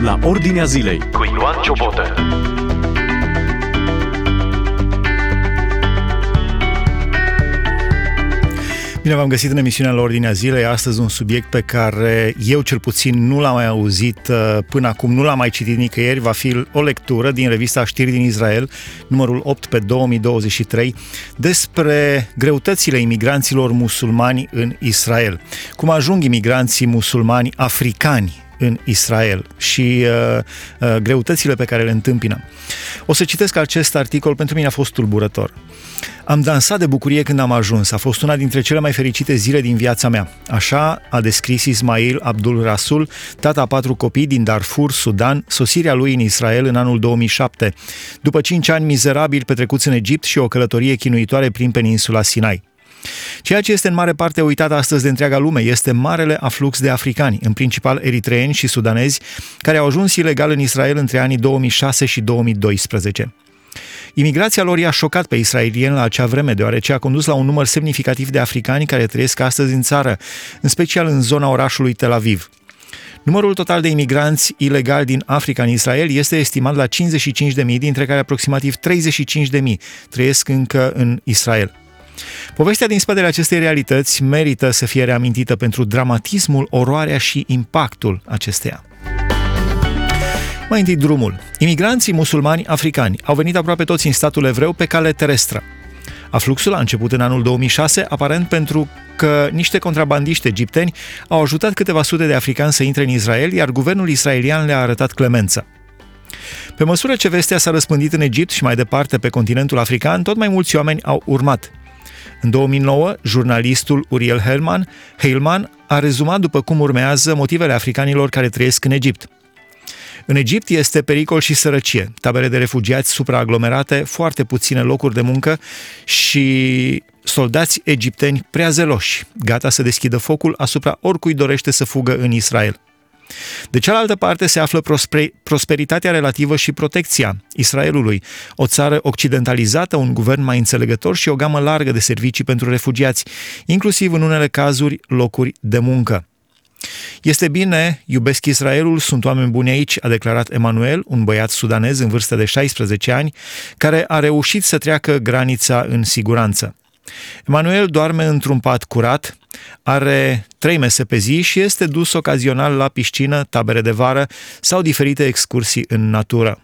la Ordinea Zilei cu Ioan Ciobotă. Bine v-am găsit în emisiunea la Ordinea Zilei. Astăzi un subiect pe care eu cel puțin nu l-am mai auzit uh, până acum, nu l-am mai citit nicăieri. Va fi o lectură din revista Știri din Israel, numărul 8 pe 2023, despre greutățile imigranților musulmani în Israel. Cum ajung imigranții musulmani africani în Israel și uh, uh, greutățile pe care le întâmpină. O să citesc acest articol, pentru mine a fost tulburător. Am dansat de bucurie când am ajuns. A fost una dintre cele mai fericite zile din viața mea. Așa a descris Ismail Abdul Rasul, tata a patru copii din Darfur, Sudan, sosirea lui în Israel în anul 2007, după cinci ani mizerabili petrecuți în Egipt și o călătorie chinuitoare prin peninsula Sinai. Ceea ce este în mare parte uitat astăzi de întreaga lume este marele aflux de africani, în principal eritreeni și sudanezi, care au ajuns ilegal în Israel între anii 2006 și 2012. Imigrația lor i-a șocat pe israelieni la acea vreme, deoarece a condus la un număr semnificativ de africani care trăiesc astăzi în țară, în special în zona orașului Tel Aviv. Numărul total de imigranți ilegali din Africa în Israel este estimat la 55.000, dintre care aproximativ 35.000 trăiesc încă în Israel. Povestea din spatele acestei realități merită să fie reamintită pentru dramatismul, oroarea și impactul acesteia. Mai întâi drumul. Imigranții musulmani africani au venit aproape toți în statul evreu pe cale terestră. Afluxul a început în anul 2006, aparent pentru că niște contrabandiști egipteni au ajutat câteva sute de africani să intre în Israel, iar guvernul israelian le-a arătat clemență. Pe măsură ce vestea s-a răspândit în Egipt și mai departe pe continentul african, tot mai mulți oameni au urmat. În 2009, jurnalistul Uriel Helman, Heilman a rezumat după cum urmează motivele africanilor care trăiesc în Egipt. În Egipt este pericol și sărăcie, tabere de refugiați supraaglomerate, foarte puține locuri de muncă și soldați egipteni prea zeloși, gata să deschidă focul asupra oricui dorește să fugă în Israel. De cealaltă parte se află prosperitatea relativă și protecția Israelului, o țară occidentalizată, un guvern mai înțelegător și o gamă largă de servicii pentru refugiați, inclusiv în unele cazuri locuri de muncă. Este bine, iubesc Israelul, sunt oameni buni aici, a declarat Emanuel, un băiat sudanez în vârstă de 16 ani, care a reușit să treacă granița în siguranță. Emanuel doarme într-un pat curat, are trei mese pe zi și este dus ocazional la piscină, tabere de vară sau diferite excursii în natură.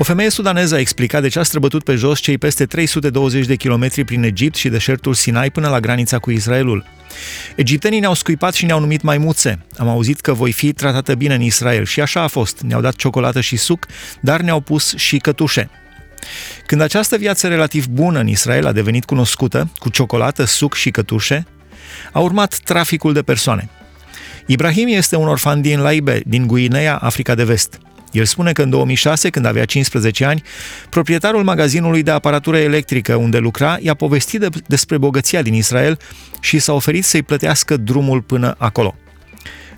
O femeie sudaneză a explicat de ce a străbătut pe jos cei peste 320 de kilometri prin Egipt și deșertul Sinai până la granița cu Israelul. Egiptenii ne-au scuipat și ne-au numit maimuțe. Am auzit că voi fi tratată bine în Israel și așa a fost. Ne-au dat ciocolată și suc, dar ne-au pus și cătușe. Când această viață relativ bună în Israel a devenit cunoscută, cu ciocolată, suc și cătușe, a urmat traficul de persoane. Ibrahim este un orfan din Laibe, din Guinea, Africa de Vest. El spune că în 2006, când avea 15 ani, proprietarul magazinului de aparatură electrică unde lucra i-a povestit de, despre bogăția din Israel și s-a oferit să-i plătească drumul până acolo.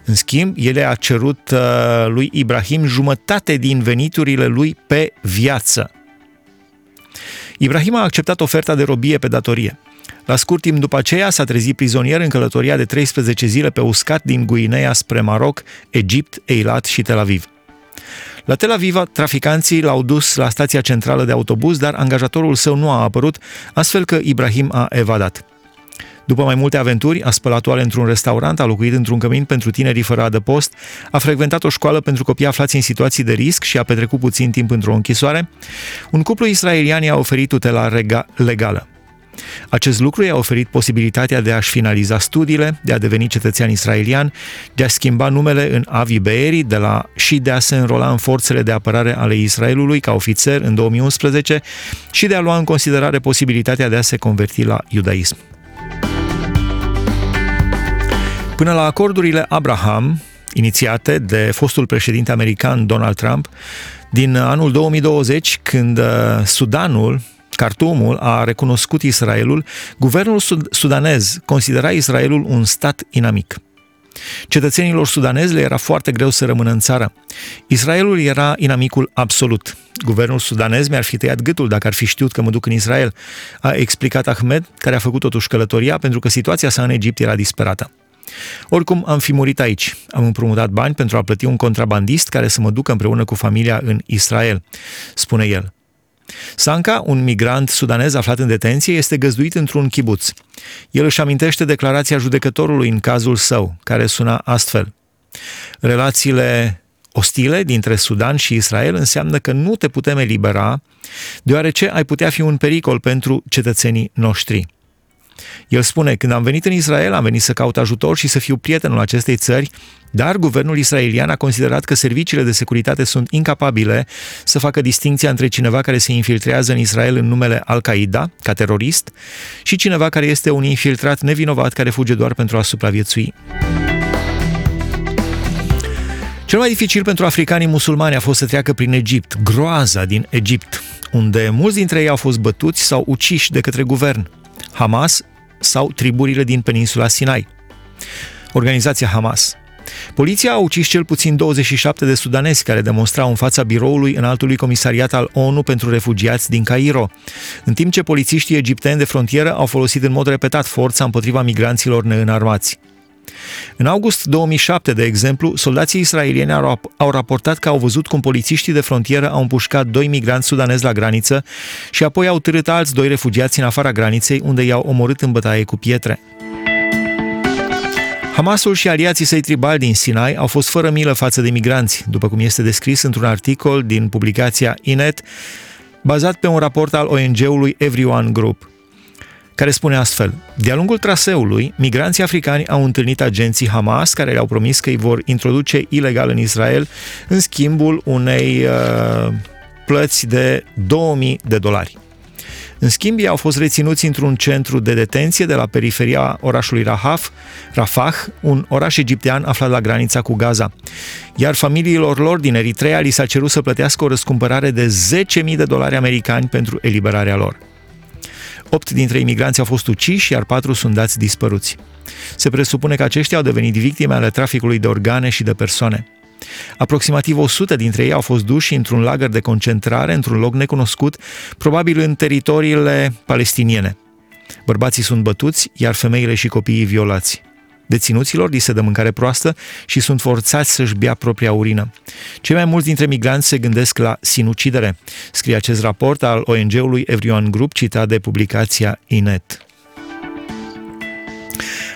În schimb, el a cerut uh, lui Ibrahim jumătate din veniturile lui pe viață. Ibrahim a acceptat oferta de robie pe datorie. La scurt timp după aceea s-a trezit prizonier în călătoria de 13 zile pe uscat din Guinea spre Maroc, Egipt, Eilat și Tel Aviv. La Tel Aviv, traficanții l-au dus la stația centrală de autobuz, dar angajatorul său nu a apărut, astfel că Ibrahim a evadat. După mai multe aventuri, a spălat oale într-un restaurant, a locuit într-un cămin pentru tinerii fără adăpost, a frecventat o școală pentru copii aflați în situații de risc și a petrecut puțin timp într-o închisoare, un cuplu israelian i-a oferit tutela legală. Acest lucru i-a oferit posibilitatea de a-și finaliza studiile, de a deveni cetățean israelian, de a schimba numele în Avi Beeri de la, și de a se înrola în forțele de apărare ale Israelului ca ofițer în 2011 și de a lua în considerare posibilitatea de a se converti la iudaism. Până la acordurile Abraham, inițiate de fostul președinte american Donald Trump, din anul 2020, când uh, Sudanul, Khartoumul a recunoscut Israelul, guvernul sudanez considera Israelul un stat inamic. Cetățenilor sudanezi le era foarte greu să rămână în țară. Israelul era inamicul absolut. Guvernul sudanez mi-ar fi tăiat gâtul dacă ar fi știut că mă duc în Israel, a explicat Ahmed, care a făcut totuși călătoria pentru că situația sa în Egipt era disperată. Oricum, am fi murit aici. Am împrumutat bani pentru a plăti un contrabandist care să mă ducă împreună cu familia în Israel, spune el. Sanka, un migrant sudanez aflat în detenție, este găzduit într-un chibuț. El își amintește declarația judecătorului în cazul său, care suna astfel. Relațiile ostile dintre Sudan și Israel înseamnă că nu te putem elibera, deoarece ai putea fi un pericol pentru cetățenii noștri. El spune, când am venit în Israel, am venit să caut ajutor și să fiu prietenul acestei țări, dar guvernul israelian a considerat că serviciile de securitate sunt incapabile să facă distinția între cineva care se infiltrează în Israel în numele Al-Qaeda, ca terorist, și cineva care este un infiltrat nevinovat care fuge doar pentru a supraviețui. Cel mai dificil pentru africanii musulmani a fost să treacă prin Egipt, groaza din Egipt, unde mulți dintre ei au fost bătuți sau uciși de către guvern. Hamas sau triburile din peninsula Sinai. Organizația Hamas. Poliția a ucis cel puțin 27 de sudanezi care demonstrau în fața biroului înaltului comisariat al ONU pentru refugiați din Cairo, în timp ce polițiștii egipteni de frontieră au folosit în mod repetat forța împotriva migranților neînarmați. În august 2007, de exemplu, soldații israelieni au raportat că au văzut cum polițiștii de frontieră au împușcat doi migranți sudanezi la graniță și apoi au târât alți doi refugiați în afara graniței, unde i-au omorât în bătaie cu pietre. Hamasul și aliații săi tribali din Sinai au fost fără milă față de migranți, după cum este descris într-un articol din publicația Inet, bazat pe un raport al ONG-ului Everyone Group care spune astfel De-a lungul traseului, migranții africani au întâlnit agenții Hamas care le-au promis că îi vor introduce ilegal în Israel în schimbul unei uh, plăți de 2000 de dolari. În schimb, ei au fost reținuți într-un centru de detenție de la periferia orașului Rahaf, Rafah, un oraș egiptean aflat la granița cu Gaza. Iar familiilor lor din Eritrea li s-a cerut să plătească o răscumpărare de 10.000 de dolari americani pentru eliberarea lor. Opt dintre imigranți au fost uciși, iar patru sunt dați dispăruți. Se presupune că aceștia au devenit victime ale traficului de organe și de persoane. Aproximativ 100 dintre ei au fost duși într-un lagăr de concentrare, într-un loc necunoscut, probabil în teritoriile palestiniene. Bărbații sunt bătuți, iar femeile și copiii violați. Deținuților li se dă mâncare proastă și sunt forțați să-și bea propria urină. Cei mai mulți dintre migranți se gândesc la sinucidere, scrie acest raport al ONG-ului Everyone Group, citat de publicația Inet.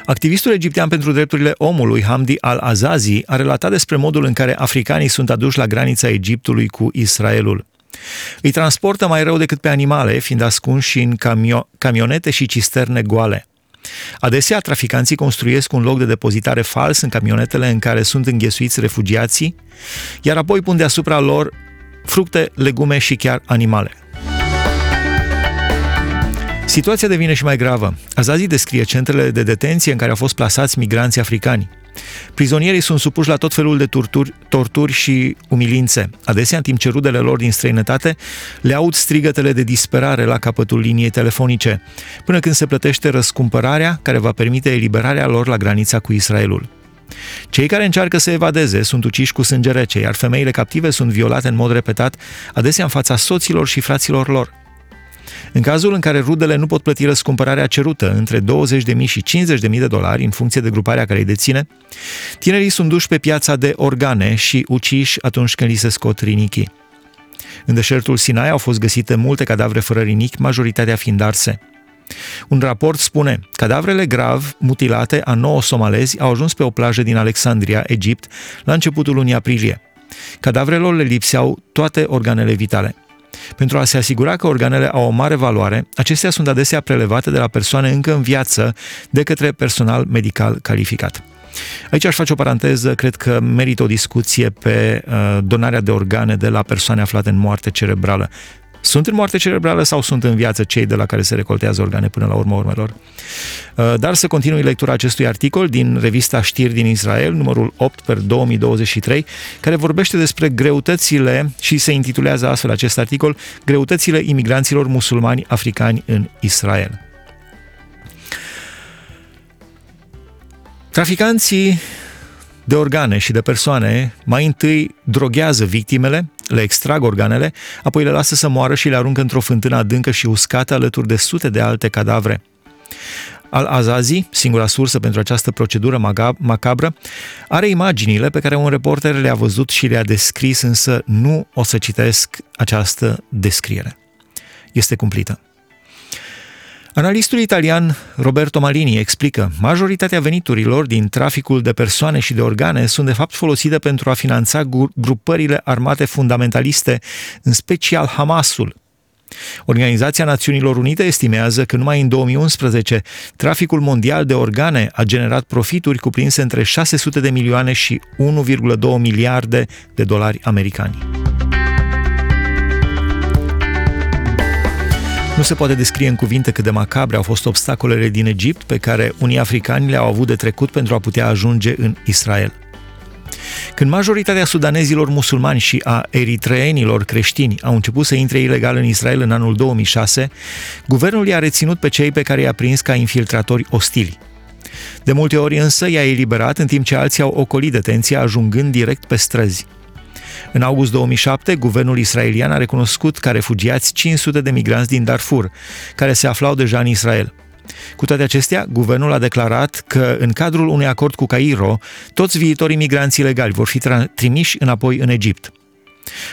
Activistul egiptean pentru drepturile omului, Hamdi al-Azazi, a relatat despre modul în care africanii sunt aduși la granița Egiptului cu Israelul. Îi transportă mai rău decât pe animale, fiind ascunși în camio- camionete și cisterne goale. Adesea, traficanții construiesc un loc de depozitare fals în camionetele în care sunt înghesuiți refugiații, iar apoi pun deasupra lor fructe, legume și chiar animale. Situația devine și mai gravă. Azazi descrie centrele de detenție în care au fost plasați migranții africani. Prizonierii sunt supuși la tot felul de torturi, torturi și umilințe. Adesea, în timp ce rudele lor din străinătate le aud strigătele de disperare la capătul liniei telefonice, până când se plătește răscumpărarea care va permite eliberarea lor la granița cu Israelul. Cei care încearcă să evadeze sunt uciși cu sânge rece, iar femeile captive sunt violate în mod repetat, adesea în fața soților și fraților lor. În cazul în care rudele nu pot plăti răscumpărarea cerută între 20.000 și 50.000 de dolari, în funcție de gruparea care îi deține, tinerii sunt duși pe piața de organe și uciși atunci când li se scot rinichii. În deșertul Sinai au fost găsite multe cadavre fără rinichi, majoritatea fiind arse. Un raport spune, cadavrele grav mutilate a nouă somalezi au ajuns pe o plajă din Alexandria, Egipt, la începutul lunii aprilie. Cadavrelor le lipseau toate organele vitale. Pentru a se asigura că organele au o mare valoare, acestea sunt adesea prelevate de la persoane încă în viață de către personal medical calificat. Aici aș face o paranteză, cred că merită o discuție pe uh, donarea de organe de la persoane aflate în moarte cerebrală. Sunt în moarte cerebrală sau sunt în viață cei de la care se recoltează organe până la urmă urmelor? Uh, dar să continui lectura acestui articol din revista Știri din Israel, numărul 8 per 2023, care vorbește despre greutățile și se intitulează astfel acest articol, greutățile imigranților musulmani africani în Israel. Traficanții de organe și de persoane mai întâi droghează victimele, le extrag organele, apoi le lasă să moară și le aruncă într-o fântână adâncă și uscată alături de sute de alte cadavre. Al-Azazi, singura sursă pentru această procedură macabră, are imaginile pe care un reporter le-a văzut și le-a descris, însă nu o să citesc această descriere. Este cumplită. Analistul italian Roberto Malini explică, majoritatea veniturilor din traficul de persoane și de organe sunt de fapt folosite pentru a finanța grupările armate fundamentaliste, în special Hamasul. Organizația Națiunilor Unite estimează că numai în 2011 traficul mondial de organe a generat profituri cuprinse între 600 de milioane și 1,2 miliarde de dolari americani. Nu se poate descrie în cuvinte cât de macabre au fost obstacolele din Egipt pe care unii africani le-au avut de trecut pentru a putea ajunge în Israel. Când majoritatea sudanezilor musulmani și a eritreenilor creștini au început să intre ilegal în Israel în anul 2006, guvernul i-a reținut pe cei pe care i-a prins ca infiltratori ostili. De multe ori însă i-a eliberat în timp ce alții au ocolit detenția ajungând direct pe străzi. În august 2007, guvernul israelian a recunoscut ca refugiați 500 de migranți din Darfur, care se aflau deja în Israel. Cu toate acestea, guvernul a declarat că, în cadrul unui acord cu Cairo, toți viitorii migranți ilegali vor fi trimiși înapoi în Egipt.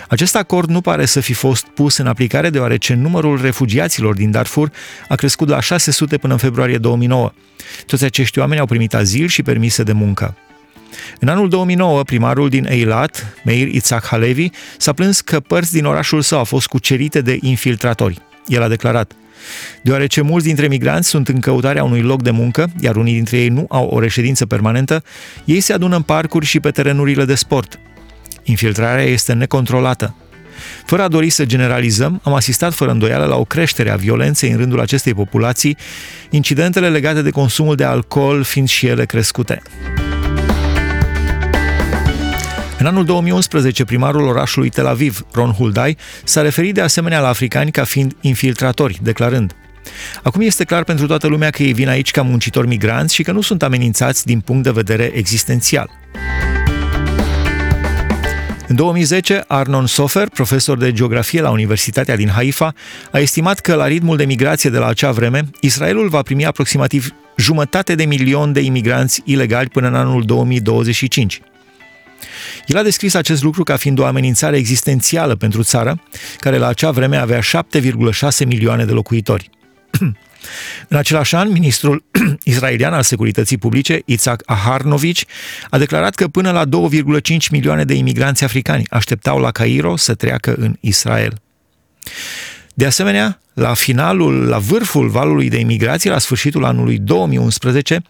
Acest acord nu pare să fi fost pus în aplicare deoarece numărul refugiaților din Darfur a crescut la 600 până în februarie 2009. Toți acești oameni au primit azil și permise de muncă. În anul 2009, primarul din Eilat, Meir Itzhak Halevi, s-a plâns că părți din orașul său au fost cucerite de infiltratori. El a declarat, Deoarece mulți dintre migranți sunt în căutarea unui loc de muncă, iar unii dintre ei nu au o reședință permanentă, ei se adună în parcuri și pe terenurile de sport. Infiltrarea este necontrolată. Fără a dori să generalizăm, am asistat fără îndoială la o creștere a violenței în rândul acestei populații, incidentele legate de consumul de alcool fiind și ele crescute. În anul 2011, primarul orașului Tel Aviv, Ron Huldai, s-a referit de asemenea la africani ca fiind infiltratori, declarând Acum este clar pentru toată lumea că ei vin aici ca muncitori migranți și că nu sunt amenințați din punct de vedere existențial. În 2010, Arnon Sofer, profesor de geografie la Universitatea din Haifa, a estimat că la ritmul de migrație de la acea vreme, Israelul va primi aproximativ jumătate de milion de imigranți ilegali până în anul 2025. El a descris acest lucru ca fiind o amenințare existențială pentru țară, care la acea vreme avea 7,6 milioane de locuitori. În același an, ministrul israelian al Securității Publice, Itzhak Aharnovici, a declarat că până la 2,5 milioane de imigranți africani așteptau la Cairo să treacă în Israel. De asemenea, la finalul, la vârful valului de imigrație, la sfârșitul anului 2011,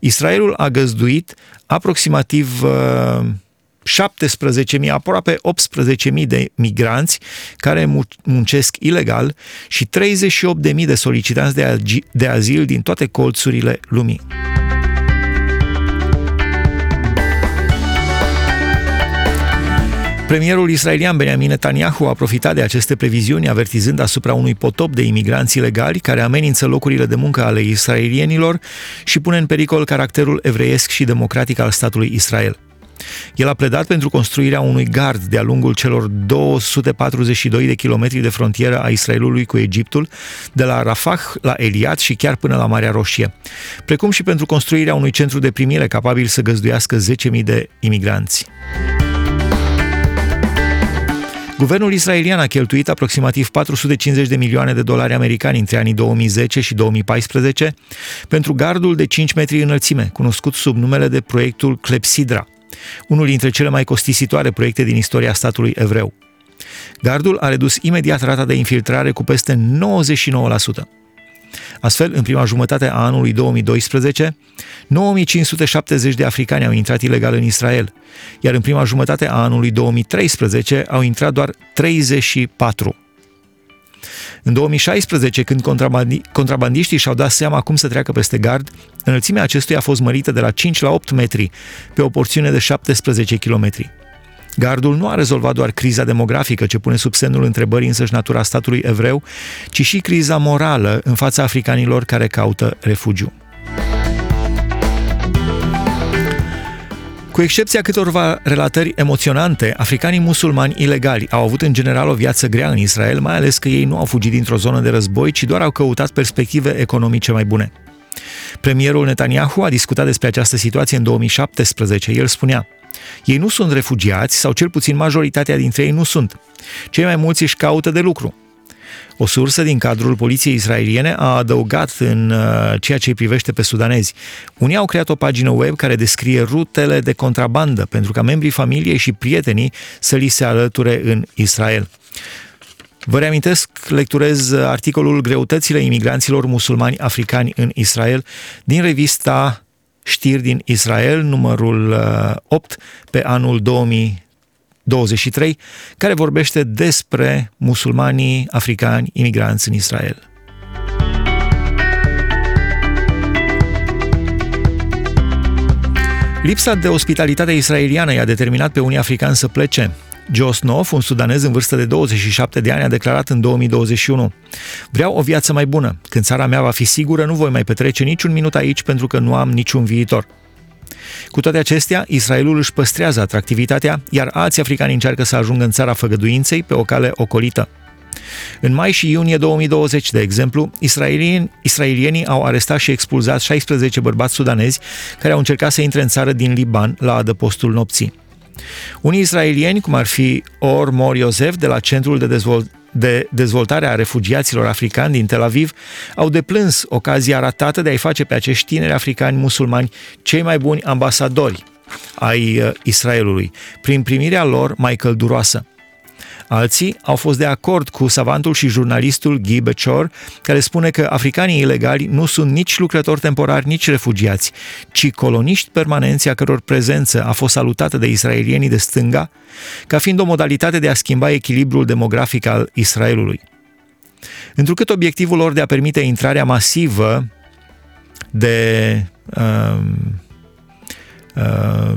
Israelul a găzduit aproximativ uh, 17.000, aproape 18.000 de migranți care muncesc ilegal și 38.000 de solicitanți de, de azil din toate colțurile lumii. Premierul israelian Benjamin Netanyahu a profitat de aceste previziuni, avertizând asupra unui potop de imigranți ilegali care amenință locurile de muncă ale israelienilor și pune în pericol caracterul evreiesc și democratic al statului Israel. El a pledat pentru construirea unui gard de-a lungul celor 242 de kilometri de frontieră a Israelului cu Egiptul, de la Rafah la Eliat și chiar până la Marea Roșie, precum și pentru construirea unui centru de primire capabil să găzduiască 10.000 de imigranți. Guvernul israelian a cheltuit aproximativ 450 de milioane de dolari americani între anii 2010 și 2014 pentru gardul de 5 metri înălțime, cunoscut sub numele de proiectul Clepsidra – unul dintre cele mai costisitoare proiecte din istoria statului evreu. Gardul a redus imediat rata de infiltrare cu peste 99%. Astfel, în prima jumătate a anului 2012, 9570 de africani au intrat ilegal în Israel, iar în prima jumătate a anului 2013 au intrat doar 34. În 2016, când contrabandi- contrabandiștii și-au dat seama cum să treacă peste gard, înălțimea acestuia a fost mărită de la 5 la 8 metri, pe o porțiune de 17 km. Gardul nu a rezolvat doar criza demografică ce pune sub semnul întrebării însăși natura statului evreu, ci și criza morală în fața africanilor care caută refugiu. Cu excepția câtorva relatări emoționante, africanii musulmani ilegali au avut în general o viață grea în Israel, mai ales că ei nu au fugit dintr-o zonă de război, ci doar au căutat perspective economice mai bune. Premierul Netanyahu a discutat despre această situație în 2017. El spunea, ei nu sunt refugiați, sau cel puțin majoritatea dintre ei nu sunt. Cei mai mulți își caută de lucru. O sursă din cadrul poliției israeliene a adăugat în uh, ceea ce îi privește pe sudanezi. Unii au creat o pagină web care descrie rutele de contrabandă pentru ca membrii familiei și prietenii să li se alăture în Israel. Vă reamintesc, lecturez articolul Greutățile imigranților musulmani africani în Israel din revista Știri din Israel, numărul 8, uh, pe anul 2023, care vorbește despre musulmanii africani imigranți în Israel. Lipsa de ospitalitate israeliană i-a determinat pe unii africani să plece. Joe Snow, un sudanez în vârstă de 27 de ani, a declarat în 2021 Vreau o viață mai bună. Când țara mea va fi sigură, nu voi mai petrece niciun minut aici pentru că nu am niciun viitor. Cu toate acestea, Israelul își păstrează atractivitatea, iar alți africani încearcă să ajungă în țara făgăduinței pe o cale ocolită. În mai și iunie 2020, de exemplu, israelieni, israelienii au arestat și expulzat 16 bărbați sudanezi care au încercat să intre în țară din Liban la adăpostul nopții. Unii israelieni, cum ar fi Or Mor Yosef, de la Centrul de, Dezvolt- de Dezvoltare a Refugiaților Africani din Tel Aviv, au deplâns ocazia ratată de a-i face pe acești tineri africani musulmani cei mai buni ambasadori ai uh, Israelului, prin primirea lor mai călduroasă. Alții au fost de acord cu savantul și jurnalistul Guy Bechor, care spune că africanii ilegali nu sunt nici lucrători temporari, nici refugiați, ci coloniști permanenți a căror prezență a fost salutată de israelienii de stânga ca fiind o modalitate de a schimba echilibrul demografic al Israelului. Întrucât obiectivul lor de a permite intrarea masivă de uh, uh,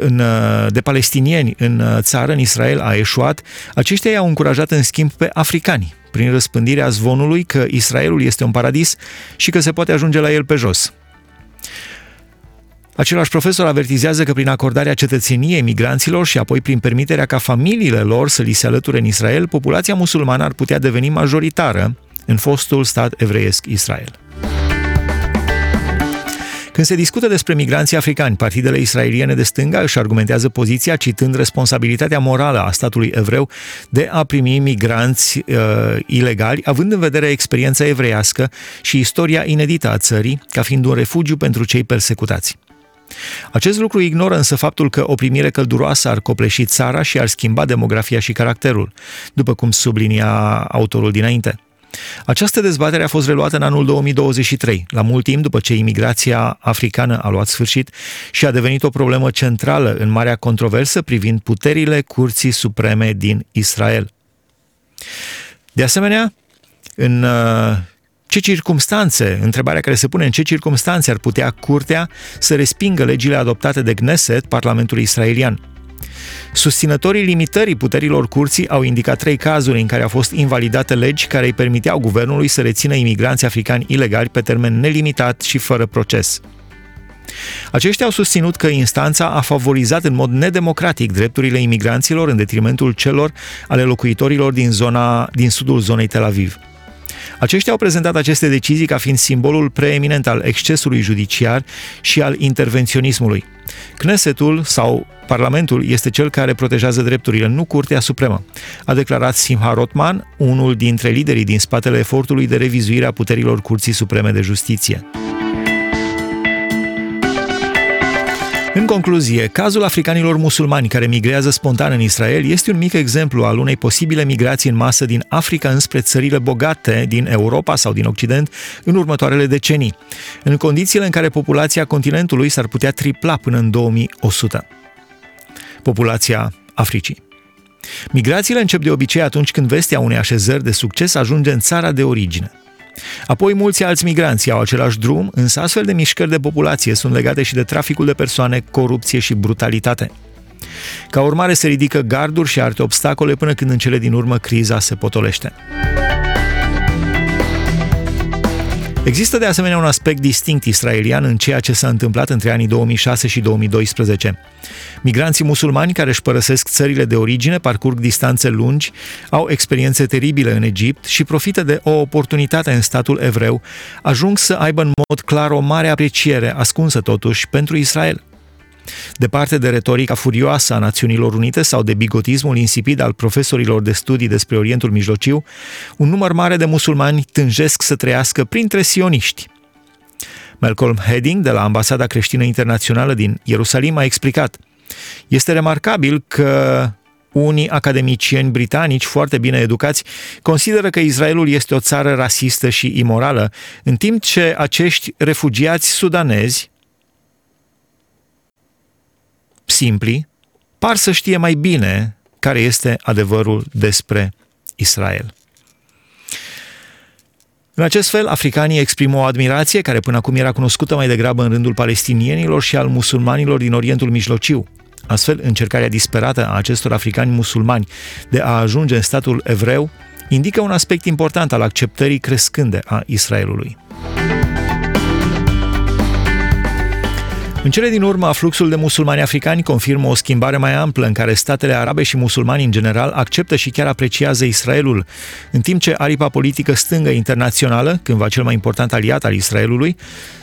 în, uh, de palestinieni în uh, țară, în Israel, a eșuat, aceștia i-au încurajat în schimb pe africani, prin răspândirea zvonului că Israelul este un paradis și că se poate ajunge la el pe jos. Același profesor avertizează că prin acordarea cetățeniei migranților și apoi prin permiterea ca familiile lor să li se alăture în Israel, populația musulmană ar putea deveni majoritară în fostul stat evreiesc Israel. Când se discută despre migranții africani, partidele israeliene de stânga își argumentează poziția citând responsabilitatea morală a statului evreu de a primi migranți uh, ilegali, având în vedere experiența evreiască și istoria inedită a țării, ca fiind un refugiu pentru cei persecutați. Acest lucru ignoră însă faptul că o primire călduroasă ar copleși țara și ar schimba demografia și caracterul, după cum sublinia autorul dinainte. Această dezbatere a fost reluată în anul 2023, la mult timp după ce imigrația africană a luat sfârșit și a devenit o problemă centrală în marea controversă privind puterile Curții Supreme din Israel. De asemenea, în uh, ce circumstanțe, întrebarea care se pune, în ce circumstanțe ar putea curtea să respingă legile adoptate de Knesset, Parlamentul israelian? Susținătorii limitării puterilor curții au indicat trei cazuri în care au fost invalidate legi care îi permiteau guvernului să rețină imigranți africani ilegali pe termen nelimitat și fără proces. Aceștia au susținut că instanța a favorizat în mod nedemocratic drepturile imigranților în detrimentul celor ale locuitorilor din, zona, din sudul zonei Tel Aviv. Aceștia au prezentat aceste decizii ca fiind simbolul preeminent al excesului judiciar și al intervenționismului. Knesetul sau Parlamentul este cel care protejează drepturile, nu Curtea Supremă, a declarat Simha Rotman, unul dintre liderii din spatele efortului de revizuire a puterilor Curții Supreme de Justiție. În concluzie, cazul africanilor musulmani care migrează spontan în Israel este un mic exemplu al unei posibile migrații în masă din Africa înspre țările bogate din Europa sau din Occident în următoarele decenii, în condițiile în care populația continentului s-ar putea tripla până în 2100. Populația Africii. Migrațiile încep de obicei atunci când vestea unei așezări de succes ajunge în țara de origine. Apoi mulți alți migranți au același drum, însă astfel de mișcări de populație sunt legate și de traficul de persoane, corupție și brutalitate. Ca urmare se ridică garduri și alte obstacole până când în cele din urmă criza se potolește. Există de asemenea un aspect distinct israelian în ceea ce s-a întâmplat între anii 2006 și 2012. Migranții musulmani care își părăsesc țările de origine, parcurg distanțe lungi, au experiențe teribile în Egipt și profită de o oportunitate în statul evreu, ajung să aibă în mod clar o mare apreciere, ascunsă totuși, pentru Israel. Departe de retorica furioasă a Națiunilor Unite sau de bigotismul insipid al profesorilor de studii despre Orientul Mijlociu, un număr mare de musulmani tânjesc să trăiască printre sioniști. Malcolm Hedding, de la Ambasada Creștină Internațională din Ierusalim, a explicat Este remarcabil că unii academicieni britanici foarte bine educați consideră că Israelul este o țară rasistă și imorală, în timp ce acești refugiați sudanezi, simpli, par să știe mai bine care este adevărul despre Israel. În acest fel, africanii exprimă o admirație care până acum era cunoscută mai degrabă în rândul palestinienilor și al musulmanilor din Orientul Mijlociu. Astfel, încercarea disperată a acestor africani musulmani de a ajunge în statul evreu indică un aspect important al acceptării crescânde a Israelului. În cele din urmă, fluxul de musulmani africani confirmă o schimbare mai amplă în care statele arabe și musulmani în general acceptă și chiar apreciază Israelul, în timp ce aripa politică stângă internațională, cândva cel mai important aliat al Israelului,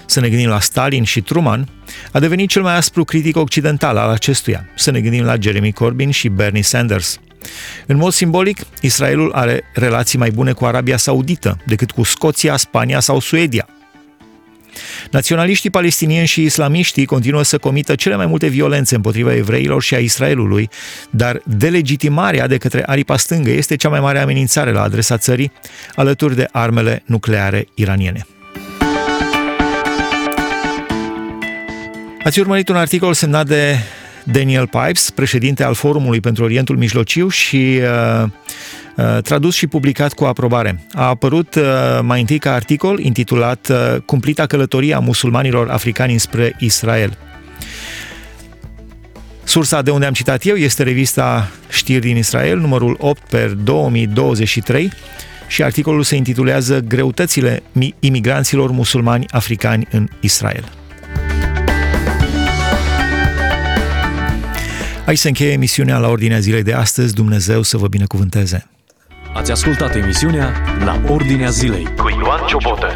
să ne gândim la Stalin și Truman, a devenit cel mai aspru critic occidental al acestuia, să ne gândim la Jeremy Corbyn și Bernie Sanders. În mod simbolic, Israelul are relații mai bune cu Arabia Saudită decât cu Scoția, Spania sau Suedia. Naționaliștii palestinieni și islamiștii continuă să comită cele mai multe violențe împotriva evreilor și a Israelului, dar delegitimarea de către aripa stângă este cea mai mare amenințare la adresa țării, alături de armele nucleare iraniene. Ați urmărit un articol semnat de Daniel Pipes, președinte al Forumului pentru Orientul Mijlociu și uh, uh, tradus și publicat cu aprobare. A apărut uh, mai întâi ca articol intitulat uh, Cumplita călătorie a musulmanilor africani spre Israel. Sursa de unde am citat eu este revista Știri din Israel, numărul 8 per 2023 și articolul se intitulează Greutățile imigranților musulmani africani în Israel. Aici se încheie emisiunea la ordinea zilei de astăzi. Dumnezeu să vă binecuvânteze! Ați ascultat emisiunea La Ordinea Zilei cu Ioan Ciobotă.